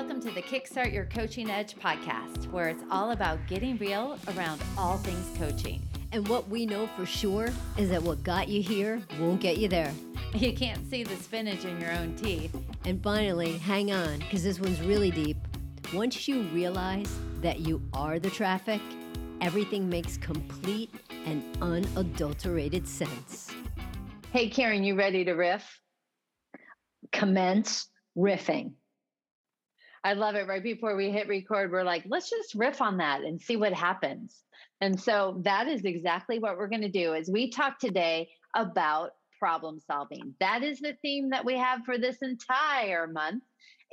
Welcome to the Kickstart Your Coaching Edge podcast, where it's all about getting real around all things coaching. And what we know for sure is that what got you here won't get you there. You can't see the spinach in your own teeth. And finally, hang on, because this one's really deep. Once you realize that you are the traffic, everything makes complete and unadulterated sense. Hey, Karen, you ready to riff? Commence riffing. I love it. Right before we hit record, we're like, let's just riff on that and see what happens. And so that is exactly what we're going to do as we talk today about problem solving. That is the theme that we have for this entire month.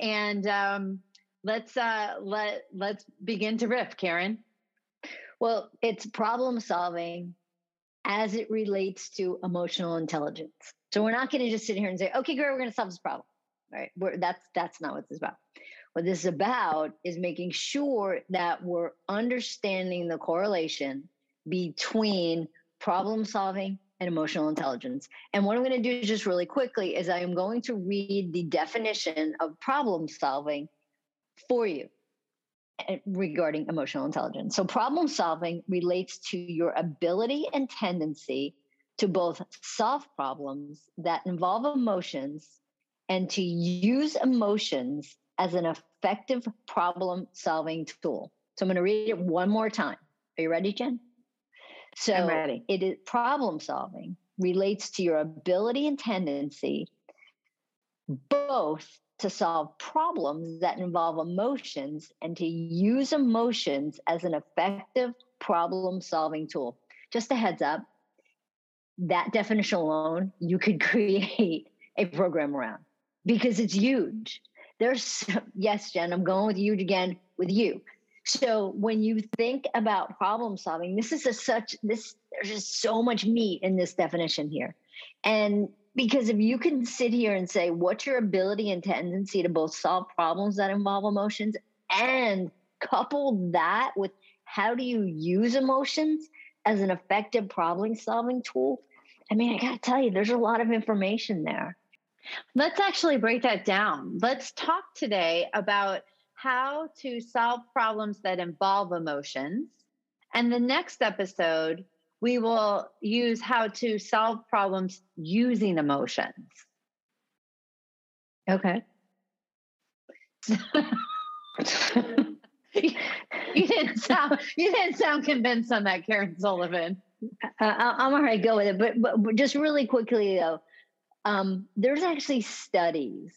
And um, let's uh, let let's begin to riff, Karen. Well, it's problem solving as it relates to emotional intelligence. So we're not going to just sit here and say, "Okay, great, we're going to solve this problem." Right? We're, that's that's not what this is about. What this is about is making sure that we're understanding the correlation between problem solving and emotional intelligence. And what I'm going to do just really quickly is I am going to read the definition of problem solving for you eh, regarding emotional intelligence. So, problem solving relates to your ability and tendency to both solve problems that involve emotions and to use emotions as an effective problem solving tool. So I'm going to read it one more time. Are you ready, Jen? So I'm ready. It is problem solving relates to your ability and tendency both to solve problems that involve emotions and to use emotions as an effective problem solving tool. Just a heads up, that definition alone, you could create a program around because it's huge there's yes jen i'm going with you again with you. So when you think about problem solving this is a such this there's just so much meat in this definition here. And because if you can sit here and say what's your ability and tendency to both solve problems that involve emotions and couple that with how do you use emotions as an effective problem solving tool i mean i gotta tell you there's a lot of information there Let's actually break that down. Let's talk today about how to solve problems that involve emotions. And the next episode, we will use how to solve problems using emotions. Okay. you didn't sound you didn't sound convinced on that, Karen Sullivan. Uh, I'm all right. Go with it, but, but just really quickly though, um, there's actually studies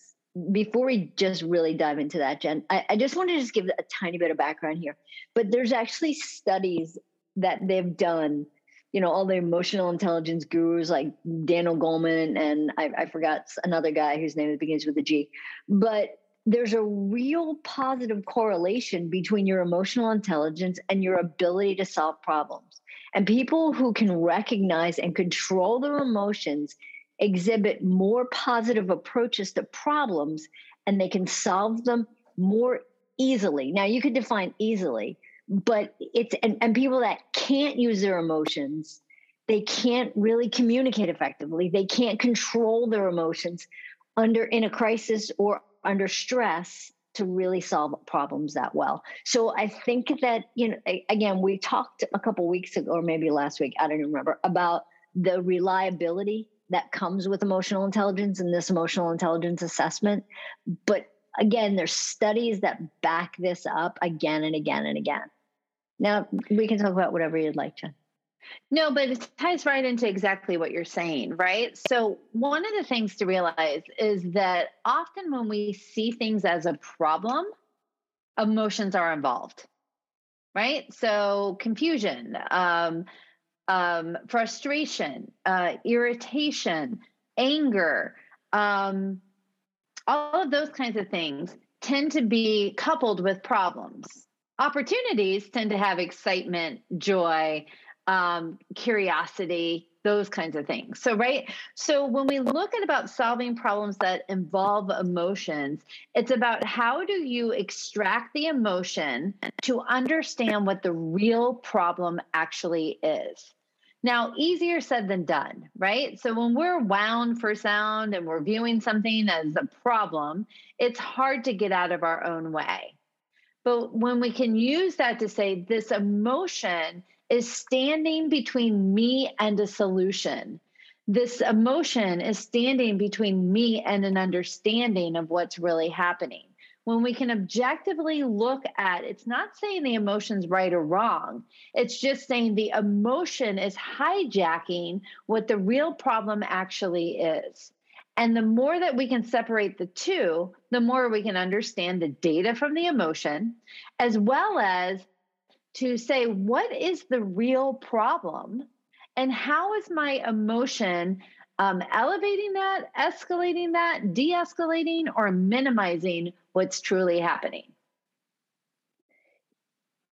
before we just really dive into that, Jen. I, I just want to just give a tiny bit of background here, but there's actually studies that they've done. You know, all the emotional intelligence gurus like Daniel Goleman and I, I forgot another guy whose name begins with a G, but there's a real positive correlation between your emotional intelligence and your ability to solve problems. And people who can recognize and control their emotions exhibit more positive approaches to problems and they can solve them more easily. Now, you could define easily, but it's, and, and people that can't use their emotions, they can't really communicate effectively. They can't control their emotions under in a crisis or under stress to really solve problems that well. So I think that you know again we talked a couple weeks ago or maybe last week I don't even remember about the reliability that comes with emotional intelligence and this emotional intelligence assessment. But again, there's studies that back this up again and again and again. Now we can talk about whatever you'd like, Jen. No, but it ties right into exactly what you're saying, right? So, one of the things to realize is that often when we see things as a problem, emotions are involved, right? So, confusion, um, um, frustration, uh, irritation, anger, um, all of those kinds of things tend to be coupled with problems. Opportunities tend to have excitement, joy, um, curiosity, those kinds of things. So, right. So, when we look at about solving problems that involve emotions, it's about how do you extract the emotion to understand what the real problem actually is. Now, easier said than done, right? So when we're wound for sound and we're viewing something as a problem, it's hard to get out of our own way. But when we can use that to say, this emotion is standing between me and a solution, this emotion is standing between me and an understanding of what's really happening when we can objectively look at it's not saying the emotion's right or wrong. It's just saying the emotion is hijacking what the real problem actually is. And the more that we can separate the two the more we can understand the data from the emotion as well as to say what is the real problem? And how is my emotion um, elevating that, escalating that, de escalating, or minimizing what's truly happening.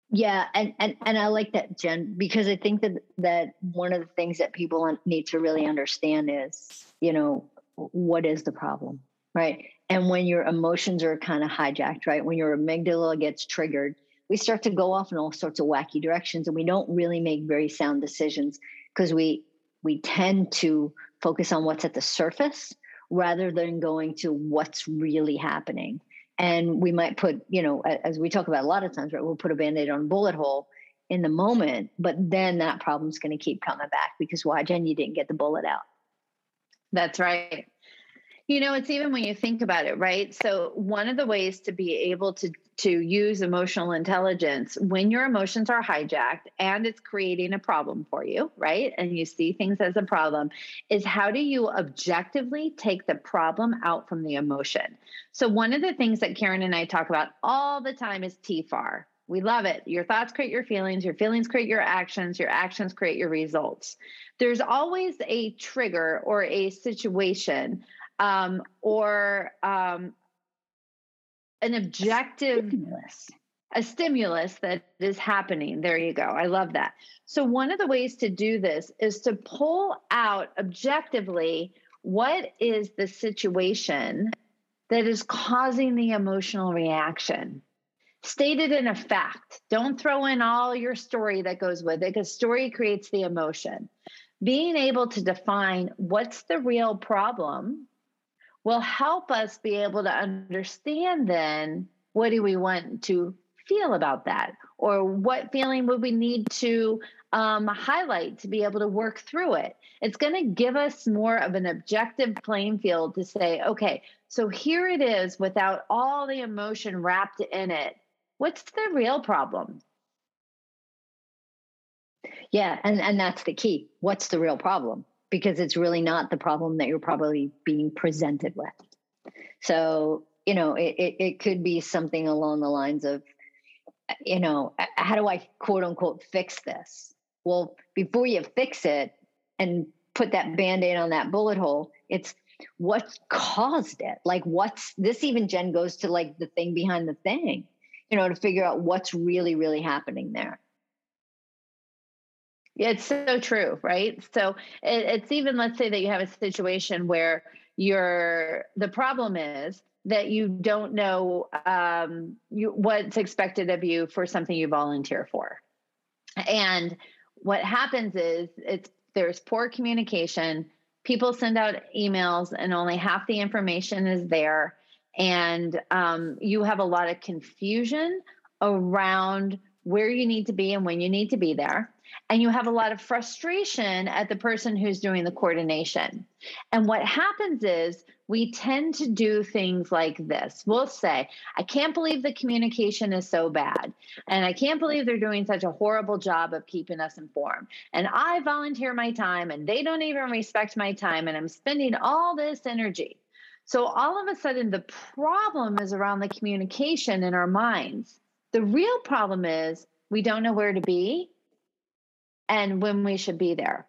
Yeah, and, and and I like that, Jen, because I think that that one of the things that people need to really understand is, you know, what is the problem, right? And when your emotions are kind of hijacked, right? When your amygdala gets triggered, we start to go off in all sorts of wacky directions, and we don't really make very sound decisions because we we tend to focus on what's at the surface rather than going to what's really happening. And we might put you know as we talk about a lot of times right we'll put a band-aid on a bullet hole in the moment but then that problem's going to keep coming back because why jen you didn't get the bullet out. That's right you know it's even when you think about it right so one of the ways to be able to to use emotional intelligence when your emotions are hijacked and it's creating a problem for you, right? And you see things as a problem, is how do you objectively take the problem out from the emotion? So, one of the things that Karen and I talk about all the time is TFAR. We love it. Your thoughts create your feelings, your feelings create your actions, your actions create your results. There's always a trigger or a situation um, or um, an objective stimulus a stimulus that is happening. There you go. I love that. So, one of the ways to do this is to pull out objectively what is the situation that is causing the emotional reaction. State it in a fact. Don't throw in all your story that goes with it because story creates the emotion. Being able to define what's the real problem will help us be able to understand then what do we want to feel about that? Or what feeling would we need to um, highlight to be able to work through it? It's going to give us more of an objective playing field to say okay so here it is without all the emotion wrapped in it. What's the real problem? Yeah and and that's the key. What's the real problem because it's really not the problem that you're probably being presented with. So, you know, it, it, it could be something along the lines of, you know, how do I quote unquote fix this? Well, before you fix it and put that band aid on that bullet hole, it's what caused it? Like, what's this even, Jen, goes to like the thing behind the thing, you know, to figure out what's really, really happening there. It's so true, right? So it, it's even let's say that you have a situation where you're the problem is that you don't know um, you, what's expected of you for something you volunteer for, and what happens is it's there's poor communication. People send out emails, and only half the information is there, and um, you have a lot of confusion around where you need to be and when you need to be there. And you have a lot of frustration at the person who's doing the coordination. And what happens is we tend to do things like this. We'll say, I can't believe the communication is so bad. And I can't believe they're doing such a horrible job of keeping us informed. And I volunteer my time and they don't even respect my time. And I'm spending all this energy. So all of a sudden, the problem is around the communication in our minds. The real problem is we don't know where to be and when we should be there.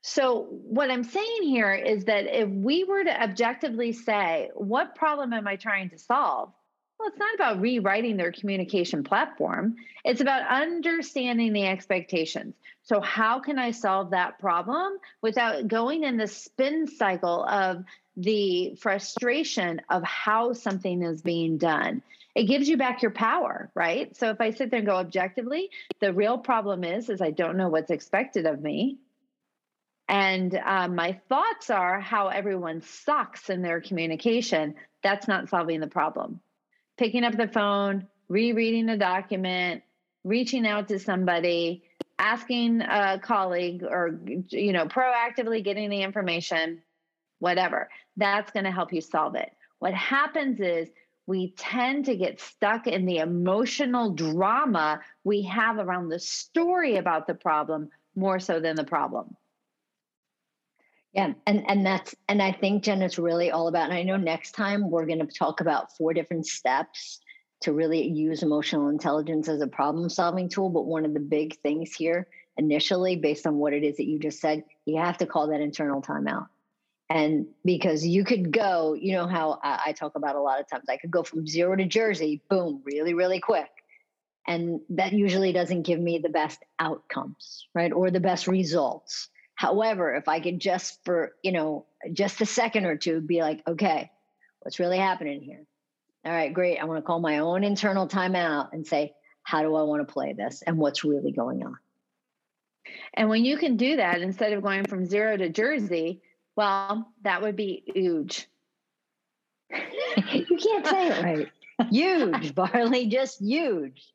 So, what I'm saying here is that if we were to objectively say, what problem am I trying to solve? Well, it's not about rewriting their communication platform. It's about understanding the expectations. So, how can I solve that problem without going in the spin cycle of the frustration of how something is being done? it gives you back your power, right? So if I sit there and go objectively, the real problem is is I don't know what's expected of me. and um, my thoughts are how everyone sucks in their communication, that's not solving the problem. Picking up the phone, rereading a document, reaching out to somebody, asking a colleague, or you know, proactively getting the information, whatever. That's going to help you solve it. What happens is we tend to get stuck in the emotional drama we have around the story about the problem more so than the problem. Yeah, and and that's and I think Jen, it's really all about. And I know next time we're going to talk about four different steps to really use emotional intelligence as a problem solving tool. But one of the big things here, initially, based on what it is that you just said, you have to call that internal timeout. And because you could go, you know how I, I talk about a lot of times, I could go from zero to Jersey, boom, really, really quick. And that usually doesn't give me the best outcomes, right? Or the best results. However, if I could just for, you know, just a second or two be like, okay, what's really happening here? All right, great. I want to call my own internal timeout and say, how do I want to play this and what's really going on? And when you can do that, instead of going from zero to Jersey, well, that would be huge. you can't say it right. huge, Barley, just huge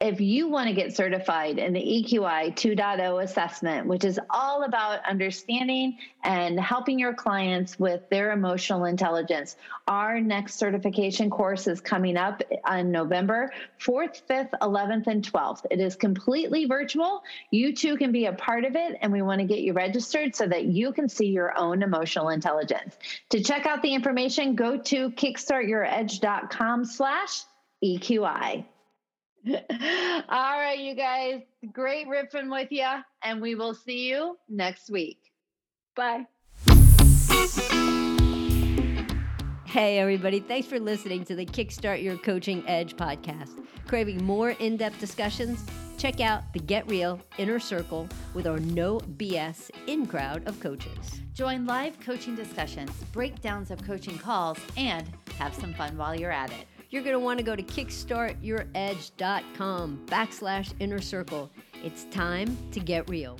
if you want to get certified in the EQI 2.0 assessment, which is all about understanding and helping your clients with their emotional intelligence, our next certification course is coming up on November 4th, 5th, 11th, and 12th. It is completely virtual. You too can be a part of it, and we want to get you registered so that you can see your own emotional intelligence. To check out the information, go to kickstartyouredge.com slash EQI. All right, you guys. Great riffing with you. And we will see you next week. Bye. Hey, everybody. Thanks for listening to the Kickstart Your Coaching Edge podcast. Craving more in depth discussions? Check out the Get Real Inner Circle with our no BS in crowd of coaches. Join live coaching discussions, breakdowns of coaching calls, and have some fun while you're at it you're going to want to go to kickstartyouredge.com backslash inner circle. It's time to get real.